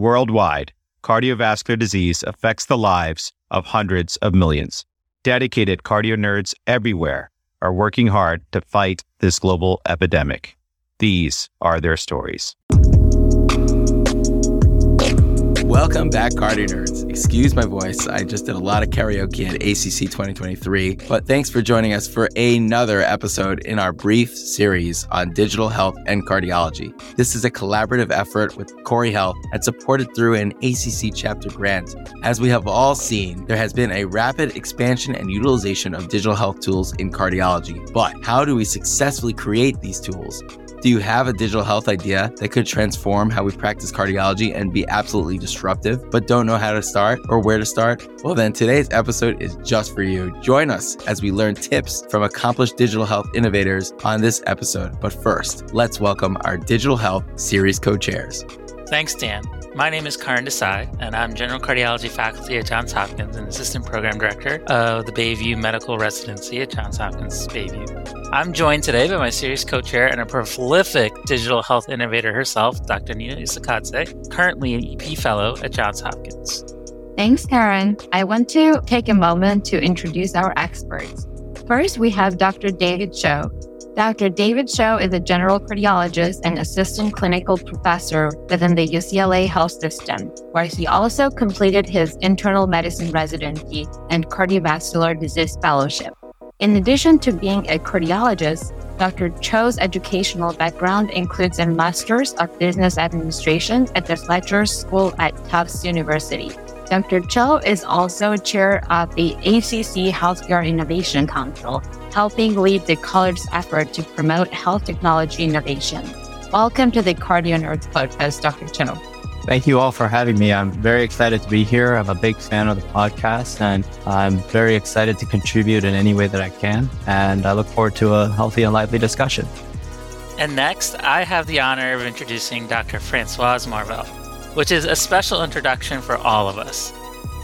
Worldwide, cardiovascular disease affects the lives of hundreds of millions. Dedicated cardio nerds everywhere are working hard to fight this global epidemic. These are their stories. Welcome back, Cardio Nerds. Excuse my voice. I just did a lot of karaoke at ACC 2023, but thanks for joining us for another episode in our brief series on digital health and cardiology. This is a collaborative effort with Corrie Health and supported through an ACC chapter grant. As we have all seen, there has been a rapid expansion and utilization of digital health tools in cardiology. But how do we successfully create these tools? Do you have a digital health idea that could transform how we practice cardiology and be absolutely disruptive, but don't know how to start or where to start? Well, then today's episode is just for you. Join us as we learn tips from accomplished digital health innovators on this episode. But first, let's welcome our digital health series co chairs. Thanks, Dan. My name is Karan Desai, and I'm General Cardiology faculty at Johns Hopkins and Assistant Program Director of the Bayview Medical Residency at Johns Hopkins Bayview. I'm joined today by my series co chair and a prolific digital health innovator herself, Dr. Nino Isakadze, currently an EP Fellow at Johns Hopkins. Thanks, Karan. I want to take a moment to introduce our experts. First, we have Dr. David Cho, Dr. David Cho is a general cardiologist and assistant clinical professor within the UCLA Health System, where he also completed his internal medicine residency and cardiovascular disease fellowship. In addition to being a cardiologist, Dr. Cho's educational background includes a Master's of Business Administration at the Fletcher School at Tufts University. Dr. Cho is also chair of the ACC Healthcare Innovation Council, helping lead the college's effort to promote health technology innovation. Welcome to the Cardio Nerds podcast, Dr. Cho. Thank you all for having me. I'm very excited to be here. I'm a big fan of the podcast and I'm very excited to contribute in any way that I can. And I look forward to a healthy and lively discussion. And next, I have the honor of introducing Dr. Francoise Marvel, which is a special introduction for all of us.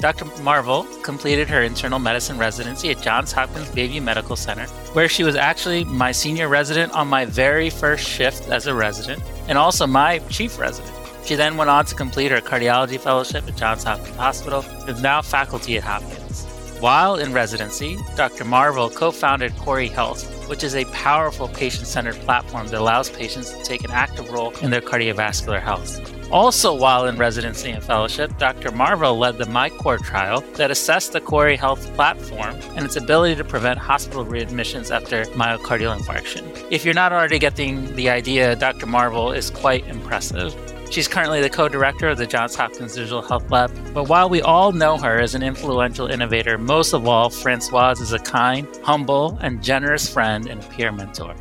Dr. Marvel completed her internal medicine residency at Johns Hopkins Bayview Medical Center, where she was actually my senior resident on my very first shift as a resident and also my chief resident. She then went on to complete her cardiology fellowship at Johns Hopkins Hospital and is now faculty at Hopkins. While in residency, Dr. Marvel co founded Corrie Health, which is a powerful patient centered platform that allows patients to take an active role in their cardiovascular health. Also, while in residency and fellowship, Dr. Marvel led the MiCORE trial that assessed the Corrie Health platform and its ability to prevent hospital readmissions after myocardial infarction. If you're not already getting the idea, Dr. Marvel is quite impressive. She's currently the co director of the Johns Hopkins Digital Health Lab. But while we all know her as an influential innovator, most of all, Francoise is a kind, humble, and generous friend and peer mentor.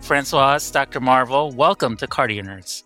Francoise, Dr. Marvel, welcome to Cardio Nerds.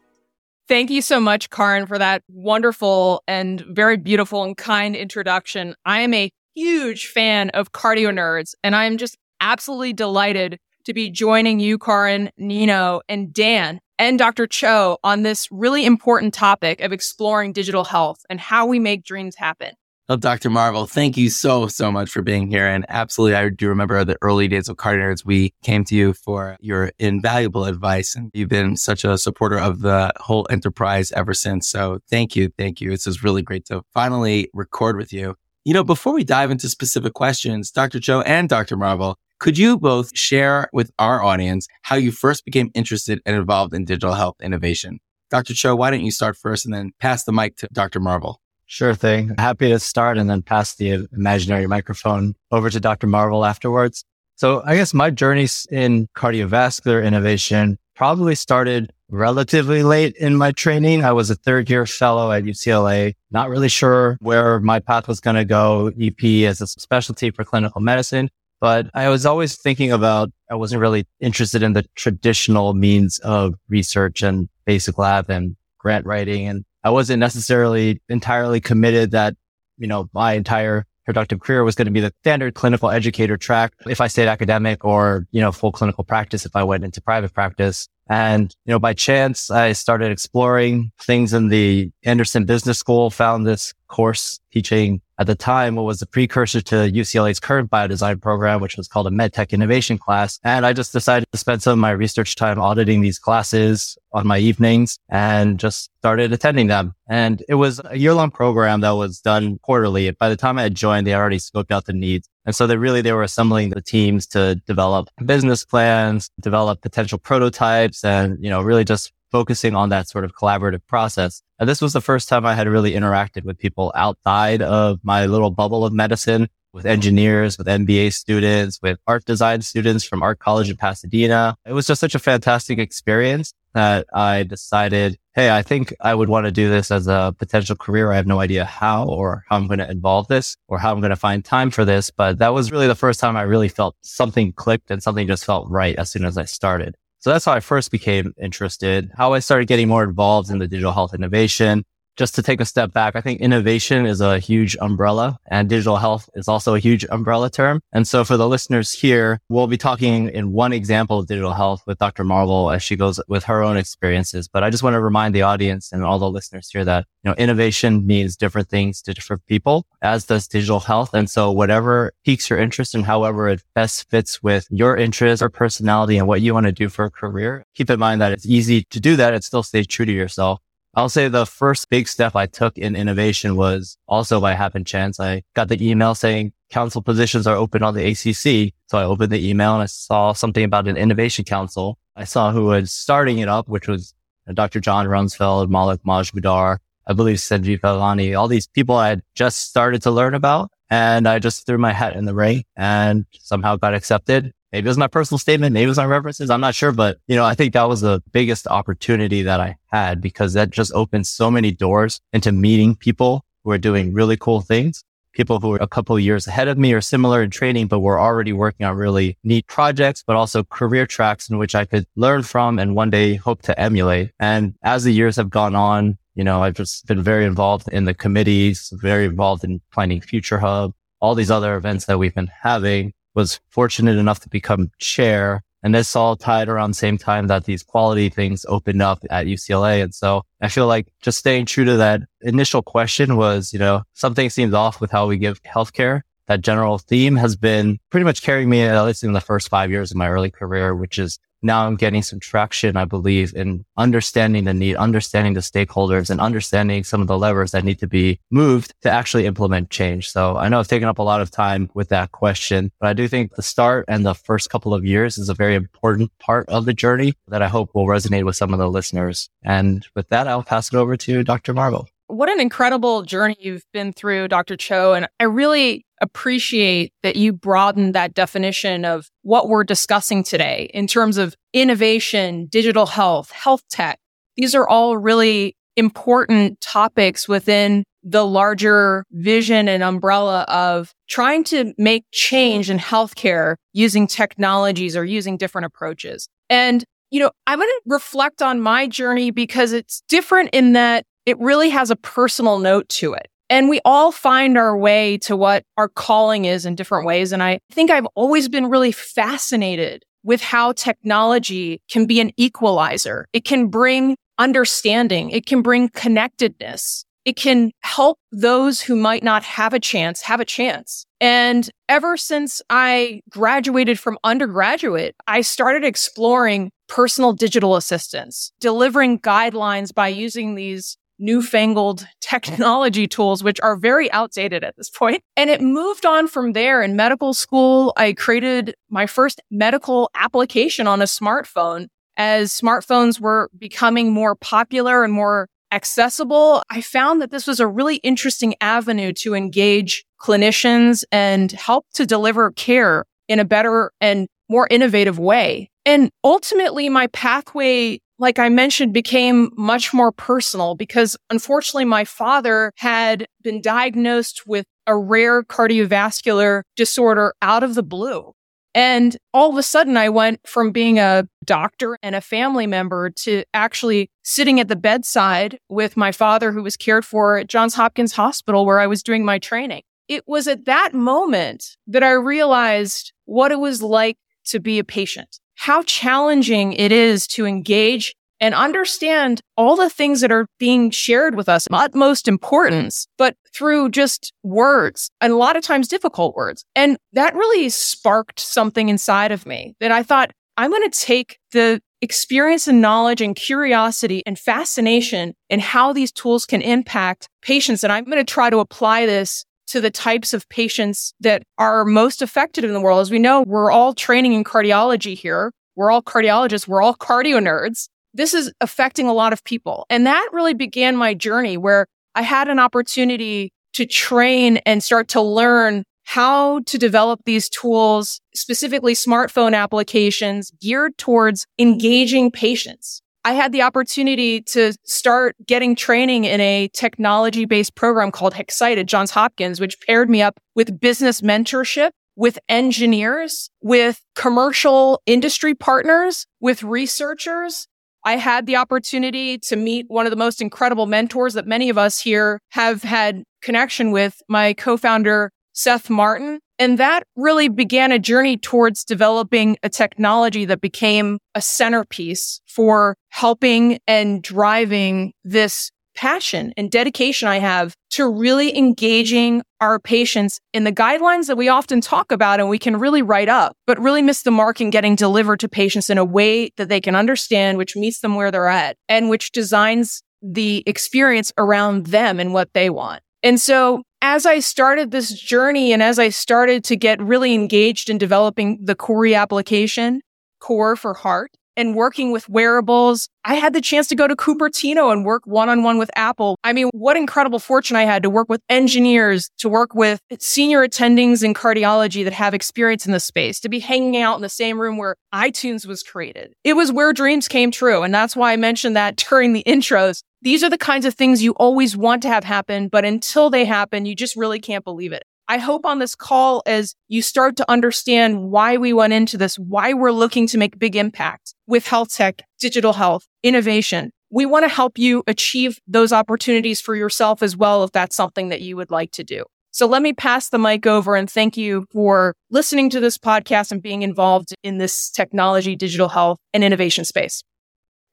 Thank you so much, Karan, for that wonderful and very beautiful and kind introduction. I am a huge fan of cardio nerds, and I am just absolutely delighted to be joining you, Karan, Nino, and Dan and Dr. Cho on this really important topic of exploring digital health and how we make dreams happen. Well, Dr. Marvel, thank you so, so much for being here. And absolutely, I do remember the early days of Cardio Nerds. We came to you for your invaluable advice, and you've been such a supporter of the whole enterprise ever since. So thank you. Thank you. This is really great to finally record with you. You know, before we dive into specific questions, Dr. Cho and Dr. Marvel, could you both share with our audience how you first became interested and involved in digital health innovation? Dr. Cho, why don't you start first and then pass the mic to Dr. Marvel? Sure thing. Happy to start and then pass the imaginary microphone over to Dr. Marvel afterwards. So I guess my journey in cardiovascular innovation probably started relatively late in my training. I was a third year fellow at UCLA, not really sure where my path was going to go, EP as a specialty for clinical medicine. But I was always thinking about, I wasn't really interested in the traditional means of research and basic lab and grant writing. And I wasn't necessarily entirely committed that, you know, my entire productive career was going to be the standard clinical educator track if I stayed academic or, you know, full clinical practice if I went into private practice. And, you know, by chance, I started exploring things in the Anderson Business School, found this course teaching at the time what was the precursor to UCLA's current biodesign program, which was called a MedTech innovation class. And I just decided to spend some of my research time auditing these classes on my evenings and just started attending them. And it was a year long program that was done quarterly. By the time I had joined, they already scoped out the needs. And so they really, they were assembling the teams to develop business plans, develop potential prototypes and, you know, really just focusing on that sort of collaborative process. And this was the first time I had really interacted with people outside of my little bubble of medicine, with engineers, with MBA students, with art design students from Art College in Pasadena. It was just such a fantastic experience that I decided, Hey, I think I would want to do this as a potential career. I have no idea how or how I'm going to involve this or how I'm going to find time for this. But that was really the first time I really felt something clicked and something just felt right as soon as I started. So that's how I first became interested, how I started getting more involved in the digital health innovation, just to take a step back, I think innovation is a huge umbrella and digital health is also a huge umbrella term. And so for the listeners here, we'll be talking in one example of digital health with Dr. Marvel as she goes with her own experiences. But I just want to remind the audience and all the listeners here that, you know, innovation means different things to different people, as does digital health. And so whatever piques your interest and however it best fits with your interests or personality and what you want to do for a career, keep in mind that it's easy to do that and still stay true to yourself. I'll say the first big step I took in innovation was also by happen chance. I got the email saying council positions are open on the ACC. So I opened the email and I saw something about an innovation council. I saw who was starting it up, which was uh, Dr. John Rumsfeld, Maulik Majmudar, I believe Sanjeev Alani, all these people I had just started to learn about. And I just threw my hat in the ring and somehow got accepted. Maybe it was my personal statement. Maybe it was my references. I'm not sure, but you know, I think that was the biggest opportunity that I had because that just opened so many doors into meeting people who are doing really cool things. People who are a couple years ahead of me or similar in training, but were already working on really neat projects, but also career tracks in which I could learn from and one day hope to emulate. And as the years have gone on, you know, I've just been very involved in the committees, very involved in planning Future Hub, all these other events that we've been having was fortunate enough to become chair. And this all tied around the same time that these quality things opened up at UCLA. And so I feel like just staying true to that initial question was, you know, something seems off with how we give healthcare. That general theme has been pretty much carrying me at least in the first five years of my early career, which is now I'm getting some traction, I believe, in understanding the need, understanding the stakeholders and understanding some of the levers that need to be moved to actually implement change. So I know I've taken up a lot of time with that question, but I do think the start and the first couple of years is a very important part of the journey that I hope will resonate with some of the listeners. And with that, I'll pass it over to Dr. Marvel. What an incredible journey you've been through, Dr. Cho. And I really appreciate that you broaden that definition of what we're discussing today in terms of innovation, digital health, health tech. These are all really important topics within the larger vision and umbrella of trying to make change in healthcare using technologies or using different approaches. And, you know, I'm going to reflect on my journey because it's different in that it really has a personal note to it. And we all find our way to what our calling is in different ways. And I think I've always been really fascinated with how technology can be an equalizer. It can bring understanding. It can bring connectedness. It can help those who might not have a chance have a chance. And ever since I graduated from undergraduate, I started exploring personal digital assistants, delivering guidelines by using these newfangled technology tools, which are very outdated at this point. And it moved on from there in medical school. I created my first medical application on a smartphone as smartphones were becoming more popular and more accessible. I found that this was a really interesting avenue to engage clinicians and help to deliver care in a better and more innovative way. And ultimately, my pathway like I mentioned, became much more personal because unfortunately my father had been diagnosed with a rare cardiovascular disorder out of the blue. And all of a sudden I went from being a doctor and a family member to actually sitting at the bedside with my father who was cared for at Johns Hopkins Hospital where I was doing my training. It was at that moment that I realized what it was like to be a patient how challenging it is to engage and understand all the things that are being shared with us, utmost importance, but through just words and a lot of times difficult words. And that really sparked something inside of me that I thought, I'm going to take the experience and knowledge and curiosity and fascination in how these tools can impact patients. And I'm going to try to apply this to the types of patients that are most affected in the world. As we know, we're all training in cardiology here. We're all cardiologists. We're all cardio nerds this is affecting a lot of people. And that really began my journey where I had an opportunity to train and start to learn how to develop these tools, specifically smartphone applications geared towards engaging patients. I had the opportunity to start getting training in a technology based program called Hexcite at Johns Hopkins, which paired me up with business mentorship with engineers, with commercial industry partners, with researchers, I had the opportunity to meet one of the most incredible mentors that many of us here have had connection with, my co-founder, Seth Martin. And that really began a journey towards developing a technology that became a centerpiece for helping and driving this passion and dedication I have to really engaging our patients in the guidelines that we often talk about and we can really write up, but really miss the mark in getting delivered to patients in a way that they can understand, which meets them where they're at and which designs the experience around them and what they want. And so as I started this journey and as I started to get really engaged in developing the Corrie application, Core for Heart, and working with wearables. I had the chance to go to Cupertino and work one on one with Apple. I mean, what incredible fortune I had to work with engineers, to work with senior attendings in cardiology that have experience in the space, to be hanging out in the same room where iTunes was created. It was where dreams came true. And that's why I mentioned that during the intros. These are the kinds of things you always want to have happen, but until they happen, you just really can't believe it. I hope on this call as you start to understand why we went into this, why we're looking to make big impact with health tech, digital health, innovation. We want to help you achieve those opportunities for yourself as well if that's something that you would like to do. So let me pass the mic over and thank you for listening to this podcast and being involved in this technology, digital health and innovation space.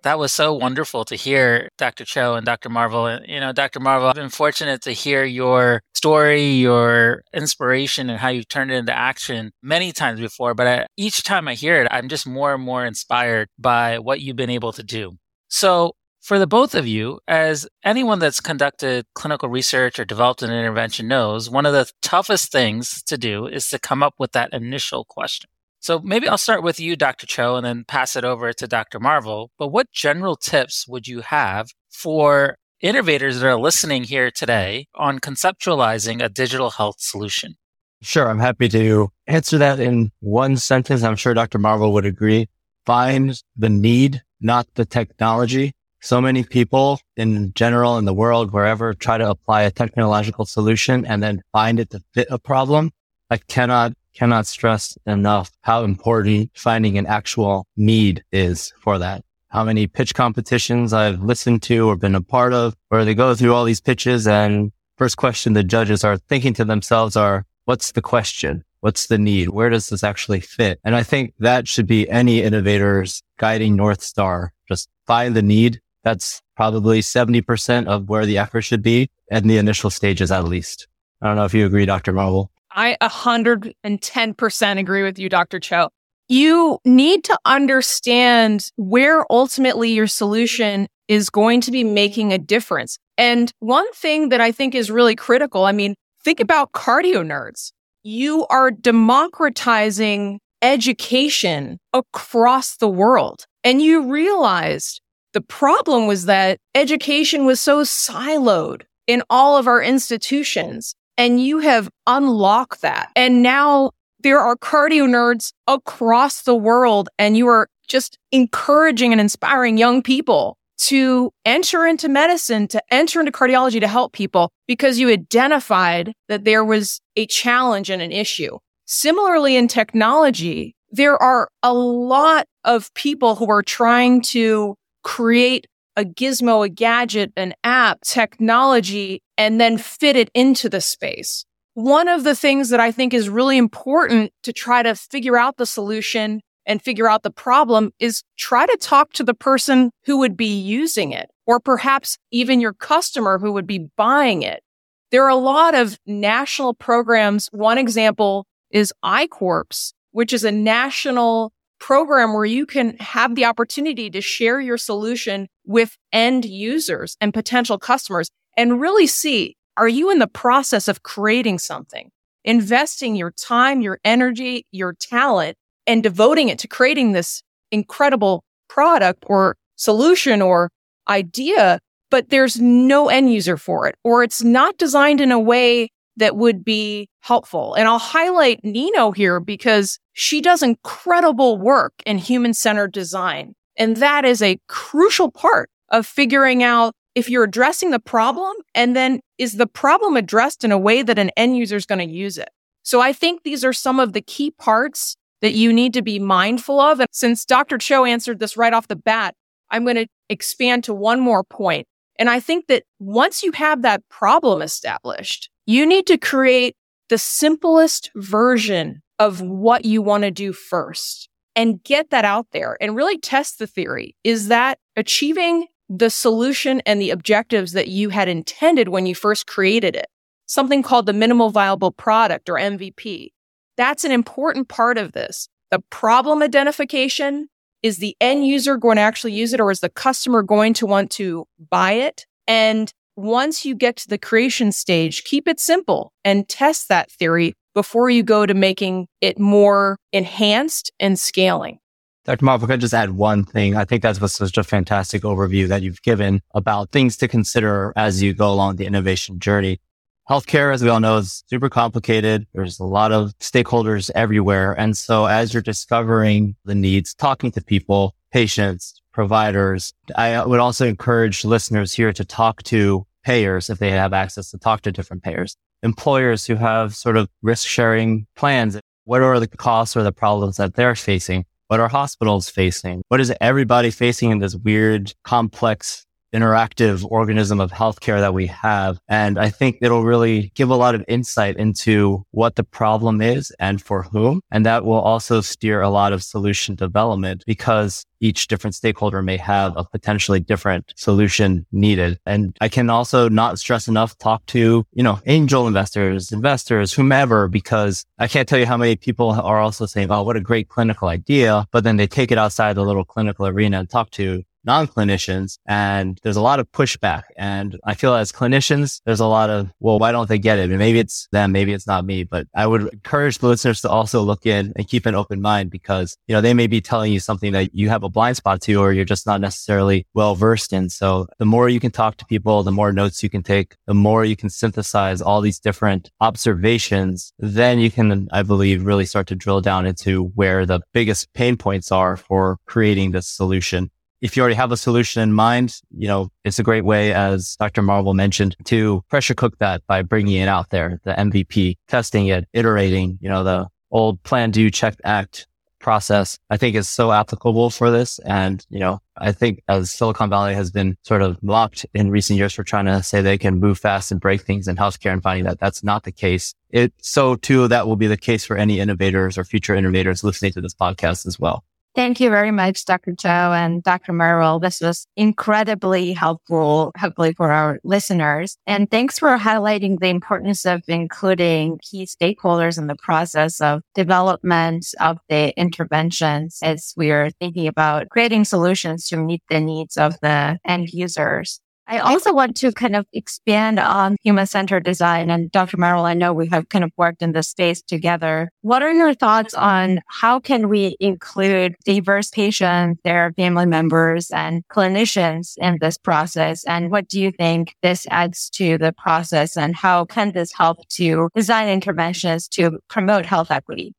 That was so wonderful to hear, Dr. Cho and Dr. Marvel. And, you know, Dr. Marvel, I've been fortunate to hear your story, your inspiration, and how you've turned it into action many times before. But I, each time I hear it, I'm just more and more inspired by what you've been able to do. So, for the both of you, as anyone that's conducted clinical research or developed an intervention knows, one of the toughest things to do is to come up with that initial question. So maybe I'll start with you, Dr. Cho, and then pass it over to Dr. Marvel. But what general tips would you have for innovators that are listening here today on conceptualizing a digital health solution? Sure. I'm happy to answer that in one sentence. I'm sure Dr. Marvel would agree. Find the need, not the technology. So many people in general in the world, wherever try to apply a technological solution and then find it to fit a problem. I cannot cannot stress enough how important finding an actual need is for that. How many pitch competitions I've listened to or been a part of where they go through all these pitches and first question the judges are thinking to themselves are, what's the question? What's the need? Where does this actually fit? And I think that should be any innovator's guiding North Star. Just find the need. That's probably 70% of where the effort should be in the initial stages, at least. I don't know if you agree, Dr. Marvel. I 110% agree with you, Dr. Cho. You need to understand where ultimately your solution is going to be making a difference. And one thing that I think is really critical, I mean, think about cardio nerds. You are democratizing education across the world. And you realized the problem was that education was so siloed in all of our institutions and you have unlocked that. And now there are cardio nerds across the world and you are just encouraging and inspiring young people to enter into medicine, to enter into cardiology to help people because you identified that there was a challenge and an issue. Similarly, in technology, there are a lot of people who are trying to create a gizmo, a gadget, an app, technology, and then fit it into the space. One of the things that I think is really important to try to figure out the solution and figure out the problem is try to talk to the person who would be using it, or perhaps even your customer who would be buying it. There are a lot of national programs. One example is I-Corps, which is a national program where you can have the opportunity to share your solution with end users and potential customers and really see, are you in the process of creating something, investing your time, your energy, your talent and devoting it to creating this incredible product or solution or idea, but there's no end user for it, or it's not designed in a way that would be helpful. And I'll highlight Nino here because she does incredible work in human centered design. And that is a crucial part of figuring out if you're addressing the problem and then is the problem addressed in a way that an end user is going to use it. So I think these are some of the key parts that you need to be mindful of. And since Dr. Cho answered this right off the bat, I'm going to expand to one more point. And I think that once you have that problem established, you need to create the simplest version of what you want to do first and get that out there and really test the theory. Is that achieving the solution and the objectives that you had intended when you first created it? Something called the minimal viable product or MVP. That's an important part of this. The problem identification is the end user going to actually use it or is the customer going to want to buy it? And once you get to the creation stage, keep it simple and test that theory before you go to making it more enhanced and scaling. Dr. Marvel, could I just add one thing? I think that was such a fantastic overview that you've given about things to consider as you go along the innovation journey. Healthcare, as we all know, is super complicated. There's a lot of stakeholders everywhere. And so as you're discovering the needs, talking to people, patients, providers, I would also encourage listeners here to talk to payers if they have access to talk to different payers, employers who have sort of risk sharing plans. What are the costs or the problems that they're facing? What are hospitals facing? What is everybody facing in this weird, complex interactive organism of healthcare that we have. And I think it'll really give a lot of insight into what the problem is and for whom. And that will also steer a lot of solution development because each different stakeholder may have a potentially different solution needed. And I can also not stress enough talk to, you know, angel investors, investors, whomever, because I can't tell you how many people are also saying, Oh, what a great clinical idea. But then they take it outside the little clinical arena and talk to non-clinicians and there's a lot of pushback. And I feel as clinicians, there's a lot of, well, why don't they get it? And maybe it's them, maybe it's not me, but I would encourage the listeners to also look in and keep an open mind because, you know, they may be telling you something that you have a blind spot to, or you're just not necessarily well versed in. So the more you can talk to people, the more notes you can take, the more you can synthesize all these different observations, then you can, I believe, really start to drill down into where the biggest pain points are for creating this solution if you already have a solution in mind, you know, it's a great way, as Dr. Marvel mentioned, to pressure cook that by bringing it out there, the MVP, testing it, iterating, you know, the old plan, do, check, act process, I think is so applicable for this. And, you know, I think as Silicon Valley has been sort of mocked in recent years for trying to say they can move fast and break things in healthcare and finding that that's not the case. It so too that will be the case for any innovators or future innovators listening to this podcast as well. Thank you very much, Dr. Cho and Dr. Marvel. This was incredibly helpful, hopefully for our listeners. And thanks for highlighting the importance of including key stakeholders in the process of development of the interventions as we are thinking about creating solutions to meet the needs of the end users. I also want to kind of expand on human centered design. And Dr. Marvel, I know we have kind of worked in this space together. What are your thoughts on how can we include diverse patients, their family members and clinicians in this process? And what do you think this adds to the process? And how can this help to design interventions to promote health equity?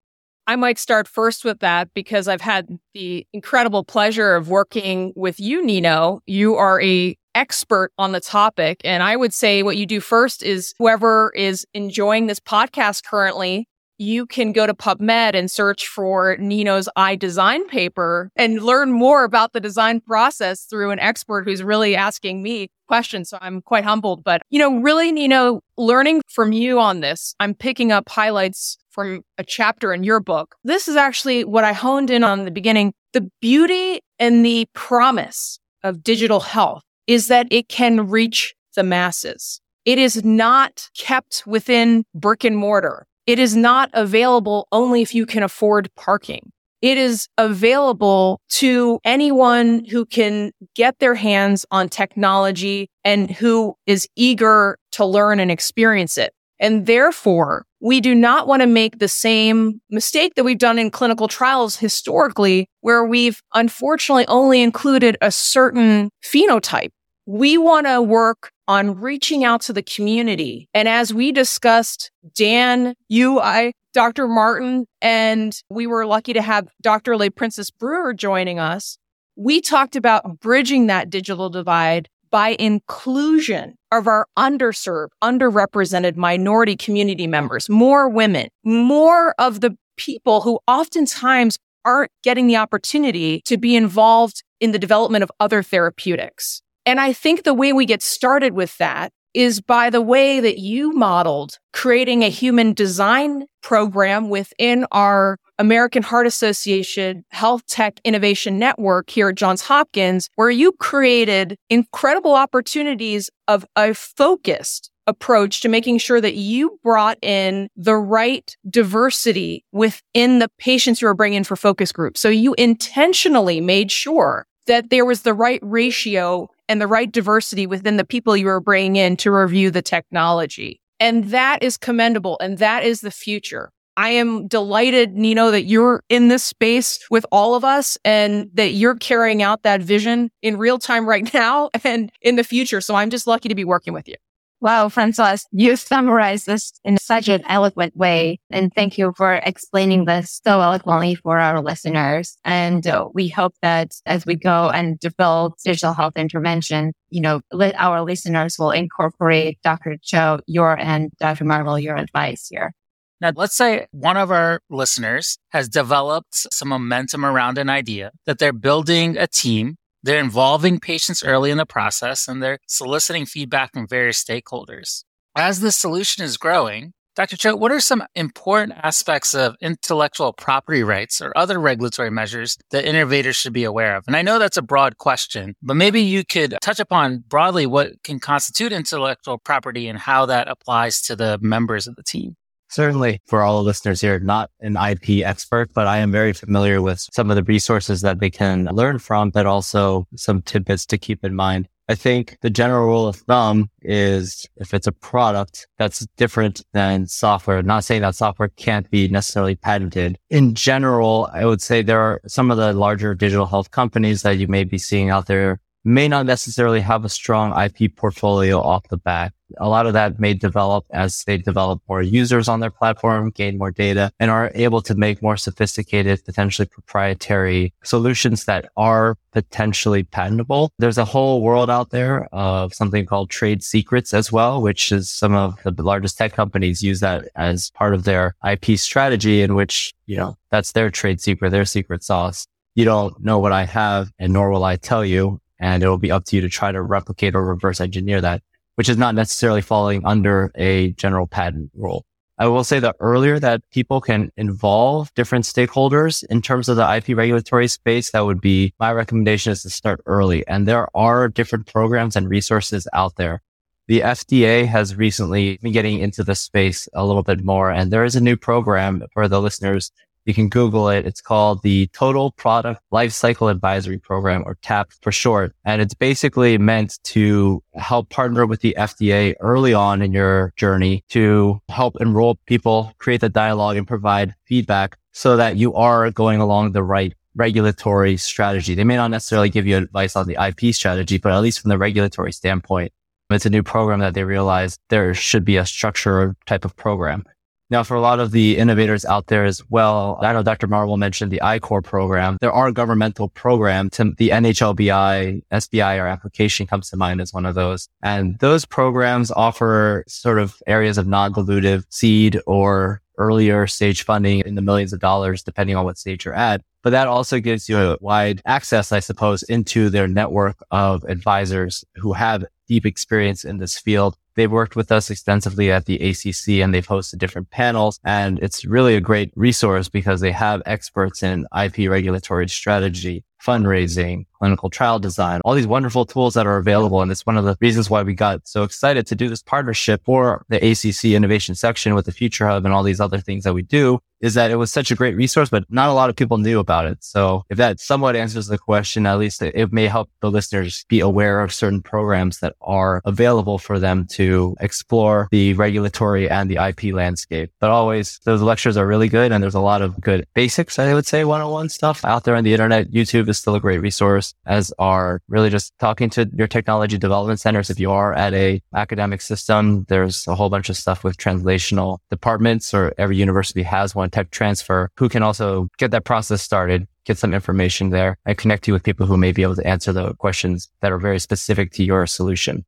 I might start first with that because I've had the incredible pleasure of working with you, Nino. You are a expert on the topic. And I would say what you do first is whoever is enjoying this podcast currently, you can go to PubMed and search for Nino's iDesign paper and learn more about the design process through an expert who's really asking me questions. So I'm quite humbled. But, you know, really, Nino, learning from you on this, I'm picking up highlights from a chapter in your book. This is actually what I honed in on in the beginning. The beauty and the promise of digital health is that it can reach the masses. It is not kept within brick and mortar. It is not available only if you can afford parking. It is available to anyone who can get their hands on technology and who is eager to learn and experience it. And therefore, we do not want to make the same mistake that we've done in clinical trials historically, where we've unfortunately only included a certain phenotype. We want to work on reaching out to the community. And as we discussed, Dan, you, I, Dr. Martin, and we were lucky to have Dr. LaPrincess Brewer joining us. We talked about bridging that digital divide by inclusion of our underserved, underrepresented minority community members, more women, more of the people who oftentimes aren't getting the opportunity to be involved in the development of other therapeutics. And I think the way we get started with that is by the way that you modeled creating a human design program within our American Heart Association Health Tech Innovation Network here at Johns Hopkins, where you created incredible opportunities of a focused approach to making sure that you brought in the right diversity within the patients you were bringing in for focus groups. So you intentionally made sure that there was the right ratio and the right diversity within the people you are bringing in to review the technology. And that is commendable. And that is the future. I am delighted, Nino, that you're in this space with all of us and that you're carrying out that vision in real time right now and in the future. So I'm just lucky to be working with you. Wow, Francoise, you summarized this in such an eloquent way. And thank you for explaining this so eloquently for our listeners. And uh, we hope that as we go and develop digital health intervention, you know, our listeners will incorporate Dr. Cho, your and Dr. Marvel, your advice here. Now, let's say one of our listeners has developed some momentum around an idea that they're building a team they're involving patients early in the process and they're soliciting feedback from various stakeholders. As the solution is growing, Dr. Cho, what are some important aspects of intellectual property rights or other regulatory measures that innovators should be aware of? And I know that's a broad question, but maybe you could touch upon broadly what can constitute intellectual property and how that applies to the members of the team. Certainly for all the listeners here, not an IP expert, but I am very familiar with some of the resources that they can learn from, but also some tidbits to keep in mind. I think the general rule of thumb is if it's a product that's different than software, not saying that software can't be necessarily patented. In general, I would say there are some of the larger digital health companies that you may be seeing out there may not necessarily have a strong IP portfolio off the bat. A lot of that may develop as they develop more users on their platform, gain more data, and are able to make more sophisticated, potentially proprietary solutions that are potentially patentable. There's a whole world out there of something called trade secrets as well, which is some of the largest tech companies use that as part of their IP strategy in which, you know, that's their trade secret, their secret sauce you don't know what I have and nor will I tell you and it will be up to you to try to replicate or reverse engineer that, which is not necessarily falling under a general patent rule. I will say that earlier that people can involve different stakeholders in terms of the IP regulatory space, that would be my recommendation is to start early. And there are different programs and resources out there. The FDA has recently been getting into the space a little bit more. And there is a new program for the listeners you can Google it. It's called the Total Product Lifecycle Advisory Program or TAP for short. And it's basically meant to help partner with the FDA early on in your journey to help enroll people, create the dialogue and provide feedback so that you are going along the right regulatory strategy. They may not necessarily give you advice on the IP strategy, but at least from the regulatory standpoint, it's a new program that they realize there should be a structure type of program. Now, for a lot of the innovators out there as well, I know Dr. Marvel mentioned the I-Corps program. There are governmental programs. The NHLBI, SBIR application comes to mind as one of those. And those programs offer sort of areas of non-dilutive seed or earlier stage funding in the millions of dollars, depending on what stage you're at. But that also gives you a wide access, I suppose, into their network of advisors who have deep experience in this field They've worked with us extensively at the ACC and they've hosted different panels. And it's really a great resource because they have experts in IP regulatory strategy, fundraising, clinical trial design, all these wonderful tools that are available. And it's one of the reasons why we got so excited to do this partnership for the ACC innovation section with the Future Hub and all these other things that we do is that it was such a great resource, but not a lot of people knew about it. So if that somewhat answers the question, at least it may help the listeners be aware of certain programs that are available for them to explore the regulatory and the IP landscape. But always those lectures are really good. And there's a lot of good basics, I would say, one-on-one stuff out there on the internet. YouTube is still a great resource as are really just talking to your technology development centers. If you are at a academic system, there's a whole bunch of stuff with translational departments or every university has one tech transfer who can also get that process started get some information there and connect you with people who may be able to answer the questions that are very specific to your solution.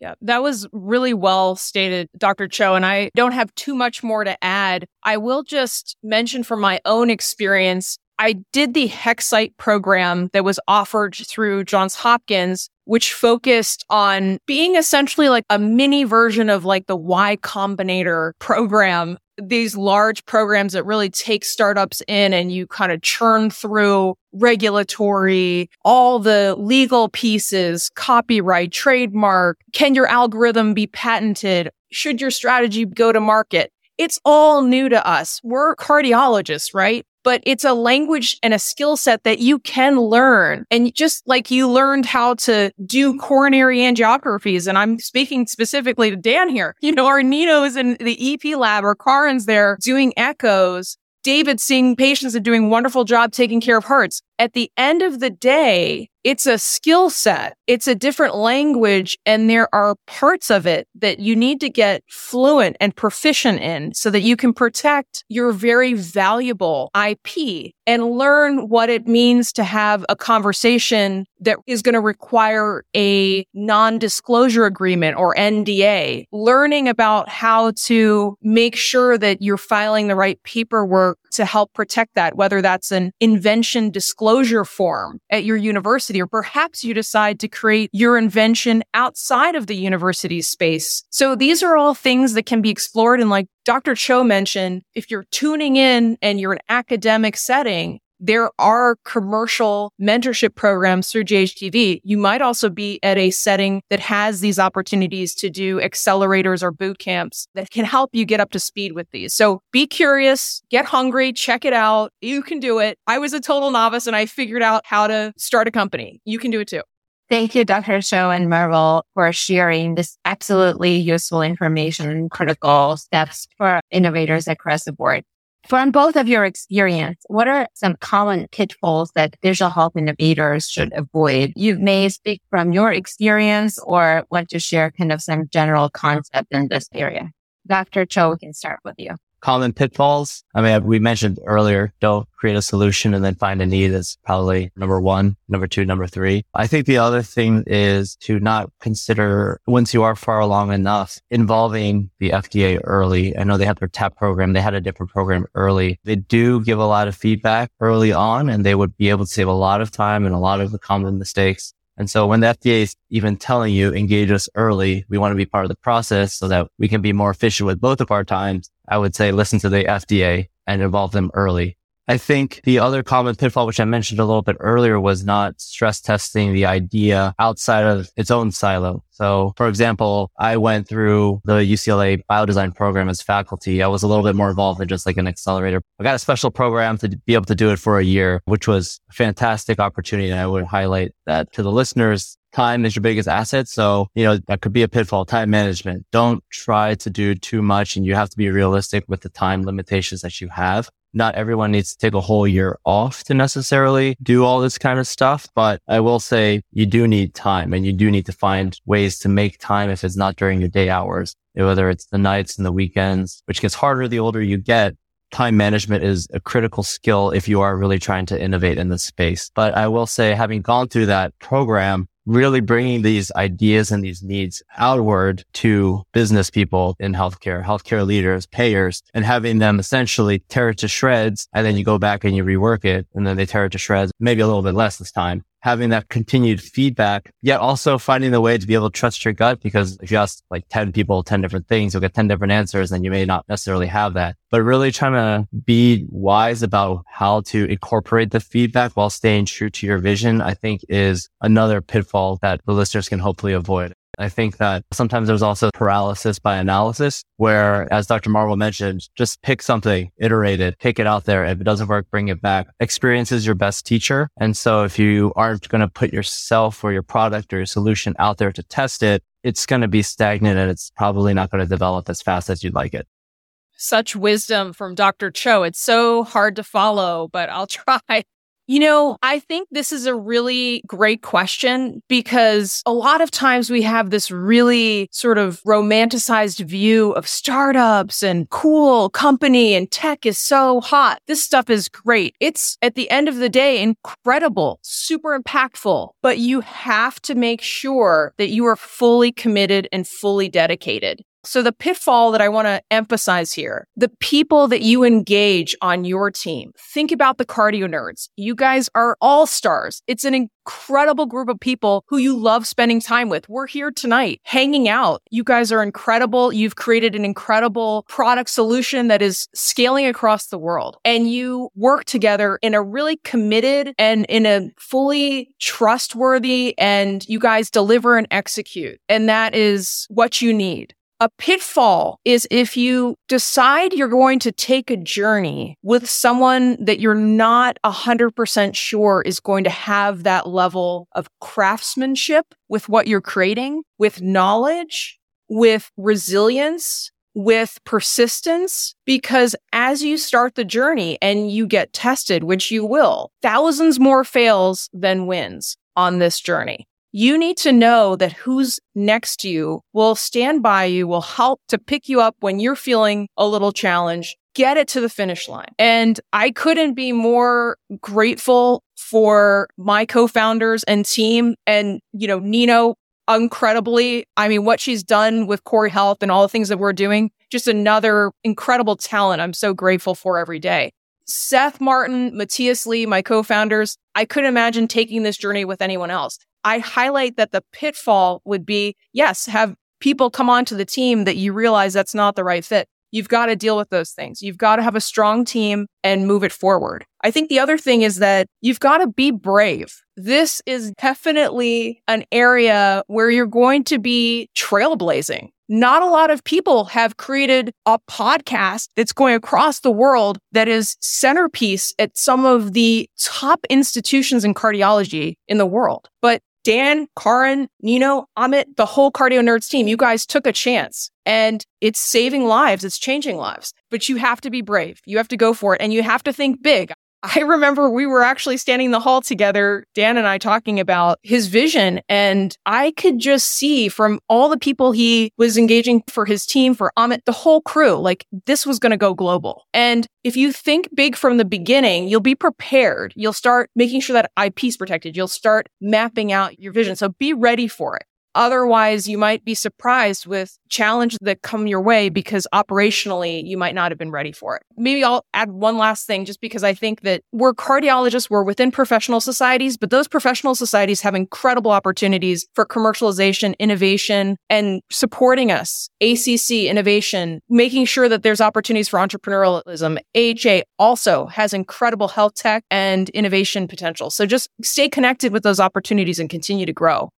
Yeah, that was really well stated, Dr. Cho. And I don't have too much more to add. I will just mention from my own experience, I did the Hexcite program that was offered through Johns Hopkins, which focused on being essentially like a mini version of like the Y Combinator program. These large programs that really take startups in and you kind of churn through regulatory, all the legal pieces, copyright, trademark. Can your algorithm be patented? Should your strategy go to market? It's all new to us. We're cardiologists, right? But it's a language and a skill set that you can learn. And just like you learned how to do coronary angiographies, and I'm speaking specifically to Dan here, you know, our Nino's in the EP lab or Karan's there doing echoes. David seeing patients and doing wonderful job taking care of hearts. At the end of the day, it's a skill set. It's a different language. And there are parts of it that you need to get fluent and proficient in so that you can protect your very valuable IP and learn what it means to have a conversation that is going to require a non-disclosure agreement or NDA. Learning about how to make sure that you're filing the right paperwork to help protect that, whether that's an invention disclosure form at your university, or perhaps you decide to create your invention outside of the university space. So these are all things that can be explored. And like Dr. Cho mentioned, if you're tuning in and you're an academic setting, there are commercial mentorship programs through JHTV. You might also be at a setting that has these opportunities to do accelerators or boot camps that can help you get up to speed with these. So be curious, get hungry, check it out. You can do it. I was a total novice and I figured out how to start a company. You can do it too. Thank you, Dr. Cho and Marvel, for sharing this absolutely useful information, critical steps for innovators across the board. From both of your experience, what are some common pitfalls that digital health innovators should avoid? You may speak from your experience or want to share kind of some general concept in this area. Dr. Cho, we can start with you common pitfalls. I mean, we mentioned earlier, don't create a solution and then find a need is probably number one, number two, number three. I think the other thing is to not consider once you are far along enough involving the FDA early. I know they have their TAP program. They had a different program early. They do give a lot of feedback early on and they would be able to save a lot of time and a lot of the common mistakes and so when the FDA is even telling you engage us early, we want to be part of the process so that we can be more efficient with both of our times. I would say listen to the FDA and involve them early. I think the other common pitfall, which I mentioned a little bit earlier, was not stress testing the idea outside of its own silo. So, for example, I went through the UCLA biodesign program as faculty. I was a little bit more involved than just like an accelerator. I got a special program to be able to do it for a year, which was a fantastic opportunity. And I would highlight that to the listeners. Time is your biggest asset. So, you know, that could be a pitfall. Time management. Don't try to do too much and you have to be realistic with the time limitations that you have not everyone needs to take a whole year off to necessarily do all this kind of stuff. But I will say you do need time and you do need to find ways to make time if it's not during your day hours, whether it's the nights and the weekends, which gets harder the older you get. Time management is a critical skill if you are really trying to innovate in this space. But I will say having gone through that program, really bringing these ideas and these needs outward to business people in healthcare, healthcare leaders, payers, and having them essentially tear it to shreds. And then you go back and you rework it and then they tear it to shreds, maybe a little bit less this time. Having that continued feedback, yet also finding the way to be able to trust your gut. Because if you ask like 10 people 10 different things, you'll get 10 different answers and you may not necessarily have that. But really trying to be wise about how to incorporate the feedback while staying true to your vision, I think is another pitfall that the listeners can hopefully avoid. I think that sometimes there's also paralysis by analysis where, as Dr. Marvel mentioned, just pick something, iterate it, take it out there. If it doesn't work, bring it back. Experience is your best teacher. And so if you aren't going to put yourself or your product or your solution out there to test it, it's going to be stagnant and it's probably not going to develop as fast as you'd like it. Such wisdom from Dr. Cho. It's so hard to follow, but I'll try. You know, I think this is a really great question because a lot of times we have this really sort of romanticized view of startups and cool company and tech is so hot. This stuff is great. It's at the end of the day incredible, super impactful, but you have to make sure that you are fully committed and fully dedicated. So the pitfall that I want to emphasize here, the people that you engage on your team, think about the cardio nerds. You guys are all stars. It's an incredible group of people who you love spending time with. We're here tonight hanging out. You guys are incredible. You've created an incredible product solution that is scaling across the world and you work together in a really committed and in a fully trustworthy and you guys deliver and execute. And that is what you need. A pitfall is if you decide you're going to take a journey with someone that you're not 100% sure is going to have that level of craftsmanship with what you're creating, with knowledge, with resilience, with persistence, because as you start the journey and you get tested, which you will, thousands more fails than wins on this journey you need to know that who's next to you will stand by you, will help to pick you up when you're feeling a little challenged, get it to the finish line. And I couldn't be more grateful for my co-founders and team and, you know, Nino incredibly. I mean, what she's done with Corrie Health and all the things that we're doing, just another incredible talent I'm so grateful for every day. Seth Martin, Matthias Lee, my co-founders, I couldn't imagine taking this journey with anyone else. I highlight that the pitfall would be, yes, have people come onto the team that you realize that's not the right fit. You've got to deal with those things. You've got to have a strong team and move it forward. I think the other thing is that you've got to be brave. This is definitely an area where you're going to be trailblazing. Not a lot of people have created a podcast that's going across the world that is centerpiece at some of the top institutions in cardiology in the world. But Dan, Karan, Nino, Amit, the whole Cardio Nerds team, you guys took a chance and it's saving lives. It's changing lives, but you have to be brave. You have to go for it and you have to think big. I remember we were actually standing in the hall together, Dan and I talking about his vision. And I could just see from all the people he was engaging for his team, for Amit, the whole crew, like this was going to go global. And if you think big from the beginning, you'll be prepared. You'll start making sure that IP is protected. You'll start mapping out your vision. So be ready for it. Otherwise, you might be surprised with challenges that come your way because operationally you might not have been ready for it. Maybe I'll add one last thing just because I think that we're cardiologists, we're within professional societies, but those professional societies have incredible opportunities for commercialization, innovation, and supporting us. ACC innovation, making sure that there's opportunities for entrepreneurialism. AHA also has incredible health tech and innovation potential. So just stay connected with those opportunities and continue to grow.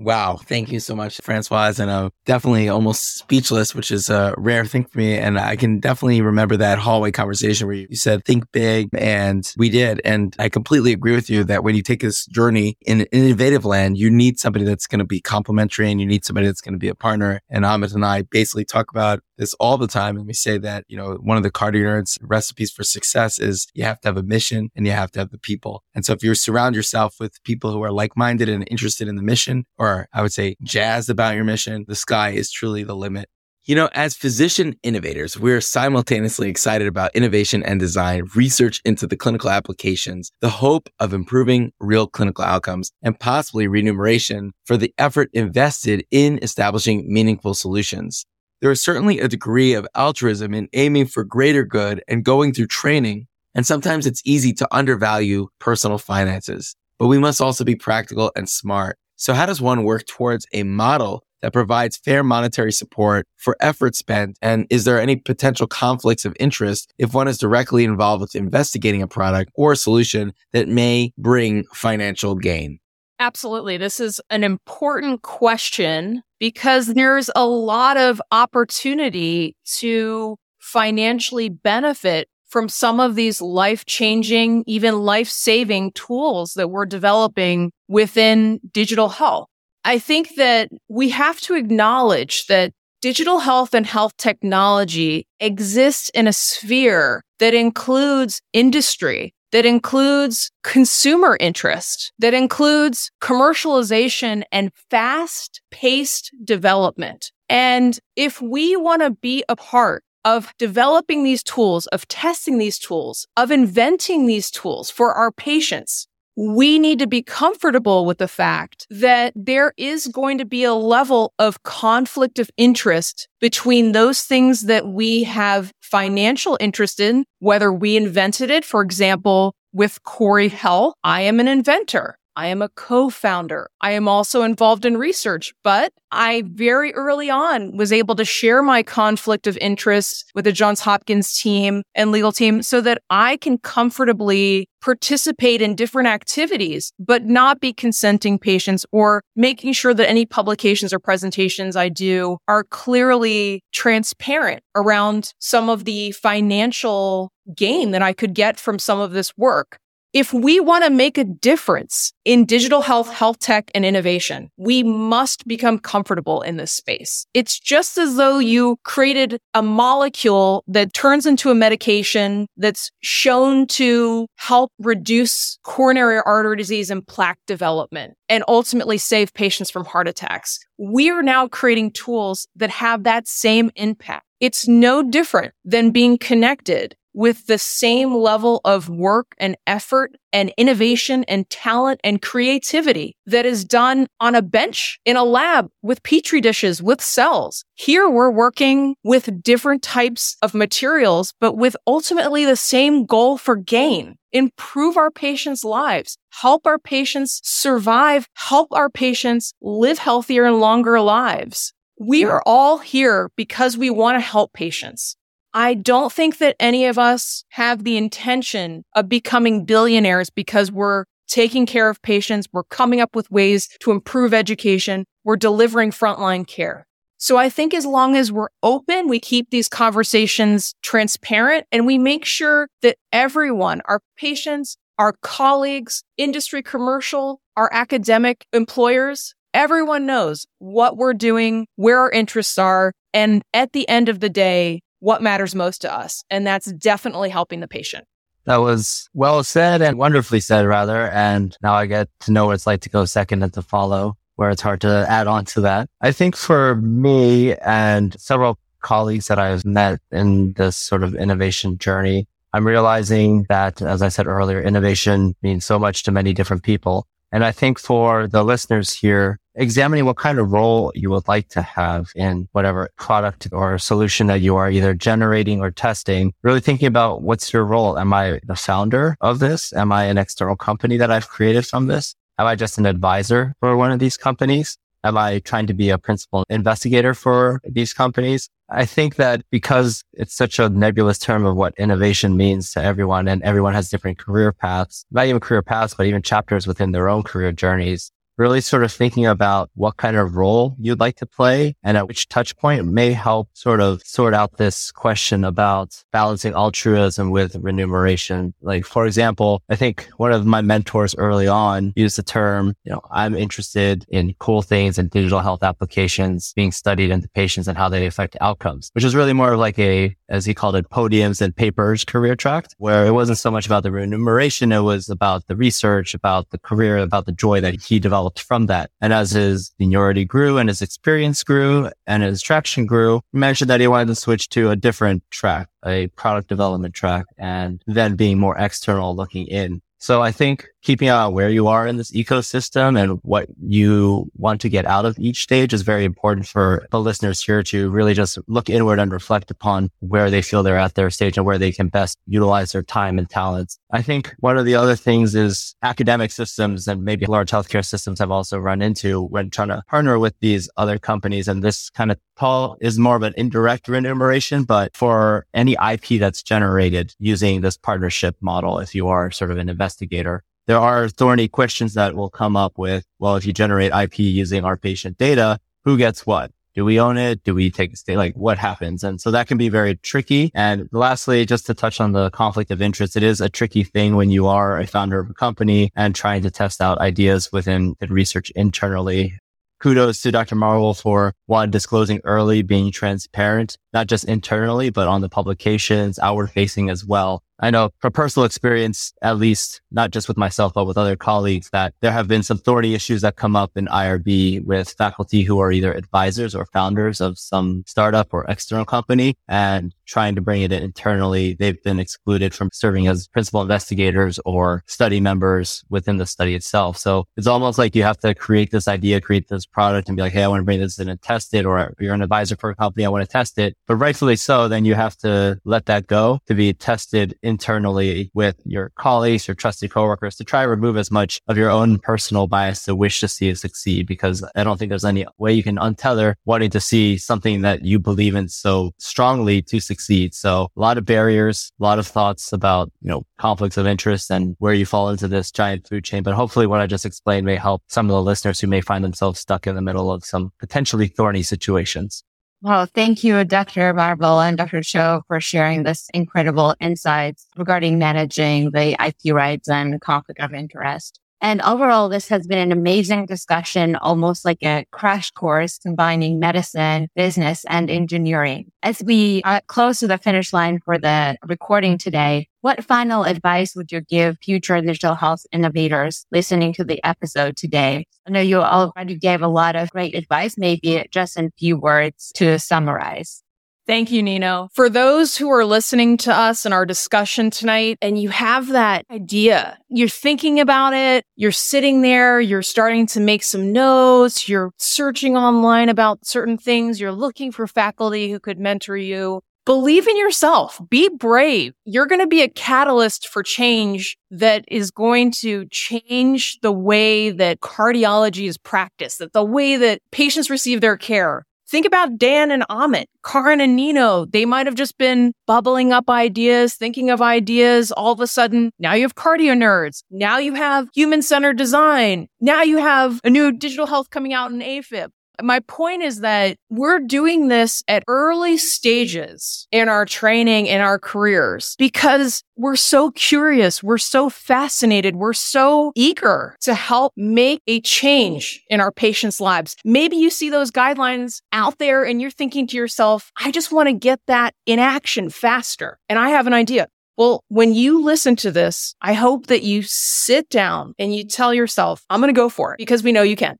Wow. Thank you so much, Francoise. And I'm definitely almost speechless, which is a rare thing for me. And I can definitely remember that hallway conversation where you said, think big. And we did. And I completely agree with you that when you take this journey in innovative land, you need somebody that's going to be complementary and you need somebody that's going to be a partner. And Amit and I basically talk about this all the time. And we say that, you know, one of the cardio nerds recipes for success is you have to have a mission and you have to have the people. And so if you surround yourself with people who are like-minded and interested in the mission, or I would say jazzed about your mission, the sky is truly the limit. You know, as physician innovators, we're simultaneously excited about innovation and design, research into the clinical applications, the hope of improving real clinical outcomes, and possibly remuneration for the effort invested in establishing meaningful solutions. There is certainly a degree of altruism in aiming for greater good and going through training. And sometimes it's easy to undervalue personal finances. but we must also be practical and smart. So how does one work towards a model that provides fair monetary support for effort spent? And is there any potential conflicts of interest if one is directly involved with investigating a product or a solution that may bring financial gain? Absolutely. This is an important question because there's a lot of opportunity to financially benefit from some of these life changing, even life saving tools that we're developing within digital health. I think that we have to acknowledge that digital health and health technology exists in a sphere that includes industry, that includes consumer interest, that includes commercialization and fast paced development. And if we want to be a part of developing these tools, of testing these tools, of inventing these tools for our patients, we need to be comfortable with the fact that there is going to be a level of conflict of interest between those things that we have financial interest in, whether we invented it, for example, with Corrie Health, I am an inventor. I am a co-founder. I am also involved in research, but I very early on was able to share my conflict of interest with the Johns Hopkins team and legal team so that I can comfortably participate in different activities, but not be consenting patients or making sure that any publications or presentations I do are clearly transparent around some of the financial gain that I could get from some of this work. If we want to make a difference in digital health, health tech, and innovation, we must become comfortable in this space. It's just as though you created a molecule that turns into a medication that's shown to help reduce coronary artery disease and plaque development and ultimately save patients from heart attacks. We are now creating tools that have that same impact. It's no different than being connected with the same level of work and effort and innovation and talent and creativity that is done on a bench in a lab with petri dishes with cells. Here we're working with different types of materials, but with ultimately the same goal for gain. Improve our patients' lives, help our patients survive, help our patients live healthier and longer lives. We are all here because we want to help patients. I don't think that any of us have the intention of becoming billionaires because we're taking care of patients. We're coming up with ways to improve education. We're delivering frontline care. So I think as long as we're open, we keep these conversations transparent and we make sure that everyone, our patients, our colleagues, industry, commercial, our academic employers, everyone knows what we're doing, where our interests are. And at the end of the day, what matters most to us. And that's definitely helping the patient. That was well said and wonderfully said, rather. And now I get to know what it's like to go second and to follow, where it's hard to add on to that. I think for me and several colleagues that I've met in this sort of innovation journey, I'm realizing that, as I said earlier, innovation means so much to many different people. And I think for the listeners here, examining what kind of role you would like to have in whatever product or solution that you are either generating or testing, really thinking about what's your role? Am I the founder of this? Am I an external company that I've created from this? Am I just an advisor for one of these companies? Am I trying to be a principal investigator for these companies? I think that because it's such a nebulous term of what innovation means to everyone and everyone has different career paths, not even career paths, but even chapters within their own career journeys really sort of thinking about what kind of role you'd like to play and at which touch point may help sort of sort out this question about balancing altruism with remuneration. Like, for example, I think one of my mentors early on used the term, you know, I'm interested in cool things and digital health applications being studied into patients and how they affect outcomes, which is really more of like a, as he called it, podiums and papers career track, where it wasn't so much about the remuneration. It was about the research, about the career, about the joy that he developed from that. And as his seniority grew and his experience grew and his traction grew, he mentioned that he wanted to switch to a different track, a product development track, and then being more external looking in. So I think keeping out where you are in this ecosystem and what you want to get out of each stage is very important for the listeners here to really just look inward and reflect upon where they feel they're at their stage and where they can best utilize their time and talents. I think one of the other things is academic systems and maybe large healthcare systems have also run into when trying to partner with these other companies. And this kind of call is more of an indirect remuneration, but for any IP that's generated using this partnership model, if you are sort of an investigator, there are thorny questions that will come up with, well, if you generate IP using our patient data, who gets what? Do we own it? Do we take a state? Like what happens? And so that can be very tricky. And lastly, just to touch on the conflict of interest, it is a tricky thing when you are a founder of a company and trying to test out ideas within the research internally kudos to Dr. Marvel for one, disclosing early, being transparent, not just internally, but on the publications, outward facing as well. I know from personal experience, at least not just with myself, but with other colleagues that there have been some thorny issues that come up in IRB with faculty who are either advisors or founders of some startup or external company. And trying to bring it in internally. They've been excluded from serving as principal investigators or study members within the study itself. So it's almost like you have to create this idea, create this product and be like, Hey, I want to bring this in and test it. Or you're an advisor for a company. I want to test it, but rightfully so. Then you have to let that go to be tested internally with your colleagues, your trusted coworkers to try to remove as much of your own personal bias to wish to see it succeed. Because I don't think there's any way you can untether wanting to see something that you believe in so strongly to succeed. So a lot of barriers, a lot of thoughts about, you know, conflicts of interest and where you fall into this giant food chain. But hopefully what I just explained may help some of the listeners who may find themselves stuck in the middle of some potentially thorny situations. Well, thank you, Dr. Marvel and Dr. Cho for sharing this incredible insights regarding managing the IP rights and conflict of interest. And overall, this has been an amazing discussion, almost like a crash course combining medicine, business, and engineering. As we are close to the finish line for the recording today, what final advice would you give future digital health innovators listening to the episode today? I know you already gave a lot of great advice, maybe just in few words to summarize. Thank you, Nino. For those who are listening to us in our discussion tonight and you have that idea, you're thinking about it, you're sitting there, you're starting to make some notes, you're searching online about certain things, you're looking for faculty who could mentor you. Believe in yourself. Be brave. You're going to be a catalyst for change that is going to change the way that cardiology is practiced, that the way that patients receive their care. Think about Dan and Amit, Karan and Nino. They might have just been bubbling up ideas, thinking of ideas. All of a sudden, now you have cardio nerds. Now you have human centered design. Now you have a new digital health coming out in AFib. My point is that we're doing this at early stages in our training, in our careers, because we're so curious. We're so fascinated. We're so eager to help make a change in our patients' lives. Maybe you see those guidelines out there and you're thinking to yourself, I just want to get that in action faster. And I have an idea. Well, when you listen to this, I hope that you sit down and you tell yourself, I'm going to go for it because we know you can.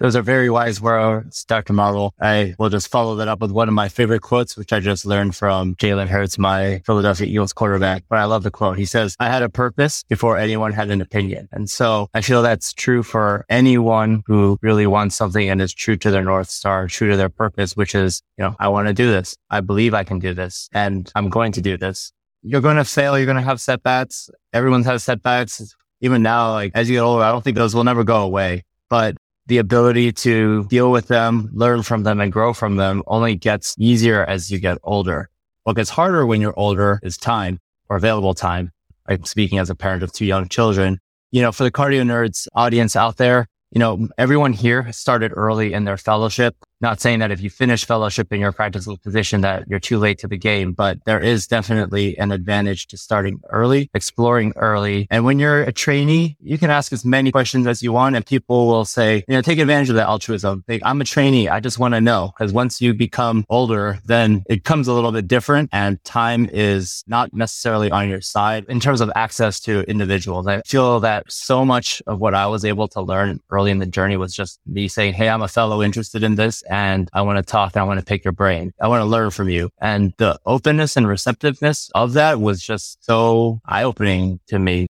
Those are very wise words, Dr. Marvel. I will just follow that up with one of my favorite quotes, which I just learned from Jalen Hurts, my Philadelphia Eagles quarterback. But I love the quote. He says, I had a purpose before anyone had an opinion. And so I feel that's true for anyone who really wants something and is true to their North Star, true to their purpose, which is, you know, I want to do this. I believe I can do this and I'm going to do this. You're going to fail. You're going to have setbacks. Everyone's had setbacks. Even now, like as you get older, I don't think those will never go away. But the ability to deal with them, learn from them and grow from them only gets easier as you get older. What gets harder when you're older is time or available time. I'm speaking as a parent of two young children. You know, for the cardio nerds audience out there, you know, everyone here started early in their fellowship. Not saying that if you finish fellowship in your practical position that you're too late to the game, but there is definitely an advantage to starting early, exploring early. And when you're a trainee, you can ask as many questions as you want and people will say, you know, take advantage of that altruism. I'm a trainee. I just want to know because once you become older, then it comes a little bit different and time is not necessarily on your side in terms of access to individuals. I feel that so much of what I was able to learn early in the journey was just me saying, Hey, I'm a fellow interested in this and I want to talk and I want to pick your brain. I want to learn from you. And the openness and receptiveness of that was just so eye opening to me.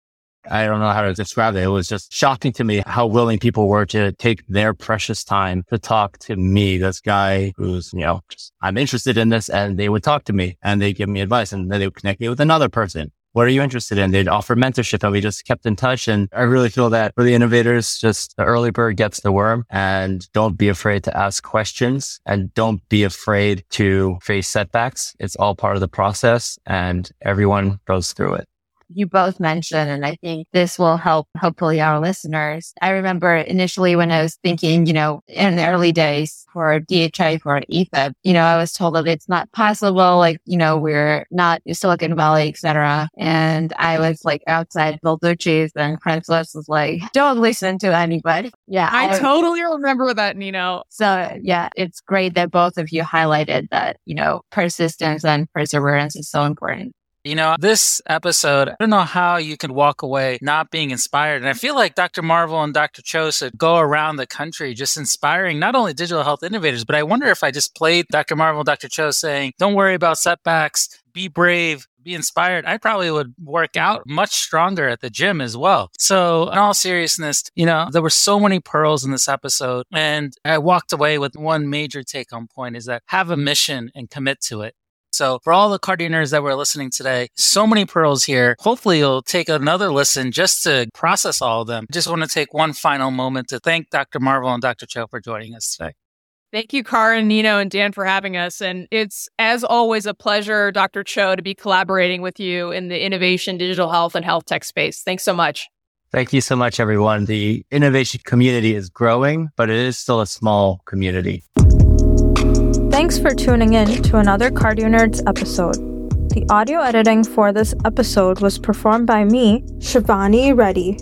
I don't know how to describe it. It was just shocking to me how willing people were to take their precious time to talk to me, this guy who's, you know, just, I'm interested in this. And they would talk to me and they give me advice and then they would connect me with another person. What are you interested in? They'd offer mentorship and we just kept in touch. And I really feel that for the innovators, just the early bird gets the worm and don't be afraid to ask questions and don't be afraid to face setbacks. It's all part of the process and everyone goes through it you both mentioned, and I think this will help hopefully our listeners. I remember initially when I was thinking, you know, in the early days for DHI for AFib, you know, I was told that it's not possible, like, you know, we're not Silicon Valley, etc. And I was like outside Balducci's and Francoise was like, don't listen to anybody. Yeah. I, I totally remember that, Nino. So yeah, it's great that both of you highlighted that, you know, persistence and perseverance is so important. You know, this episode, I don't know how you can walk away not being inspired. And I feel like Dr. Marvel and Dr. Cho should go around the country just inspiring not only digital health innovators, but I wonder if I just played Dr. Marvel and Dr. Cho saying, don't worry about setbacks, be brave, be inspired, I probably would work out much stronger at the gym as well. So, in all seriousness, you know, there were so many pearls in this episode. And I walked away with one major take home point is that have a mission and commit to it. So for all the cardio nerds that were listening today, so many pearls here. Hopefully you'll take another listen just to process all of them. Just want to take one final moment to thank Dr. Marvel and Dr. Cho for joining us today. Thank you, Karan, Nino, and Dan for having us. And it's, as always, a pleasure, Dr. Cho, to be collaborating with you in the innovation, digital health, and health tech space. Thanks so much. Thank you so much, everyone. The innovation community is growing, but it is still a small community. Thanks for tuning in to another Cardio Nerds episode. The audio editing for this episode was performed by me, Shivani Reddy.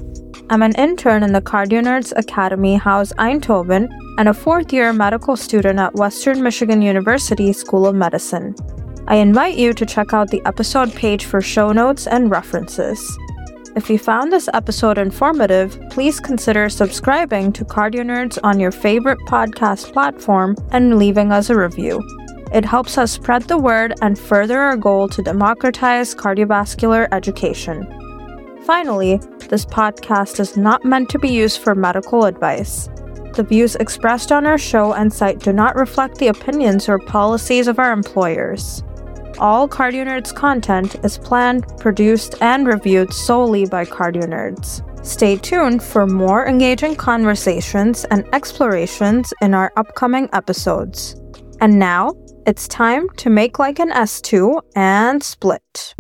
I'm an intern in the Cardio Nerds Academy House Einthoven and a fourth year medical student at Western Michigan University School of Medicine. I invite you to check out the episode page for show notes and references. If you found this episode informative, please consider subscribing to Cardio Nerds on your favorite podcast platform and leaving us a review. It helps us spread the word and further our goal to democratize cardiovascular education. Finally, this podcast is not meant to be used for medical advice. The views expressed on our show and site do not reflect the opinions or policies of our employers. All Cardio Nerds content is planned, produced, and reviewed solely by Cardio Nerds. Stay tuned for more engaging conversations and explorations in our upcoming episodes. And now, it's time to make like an S2 and split.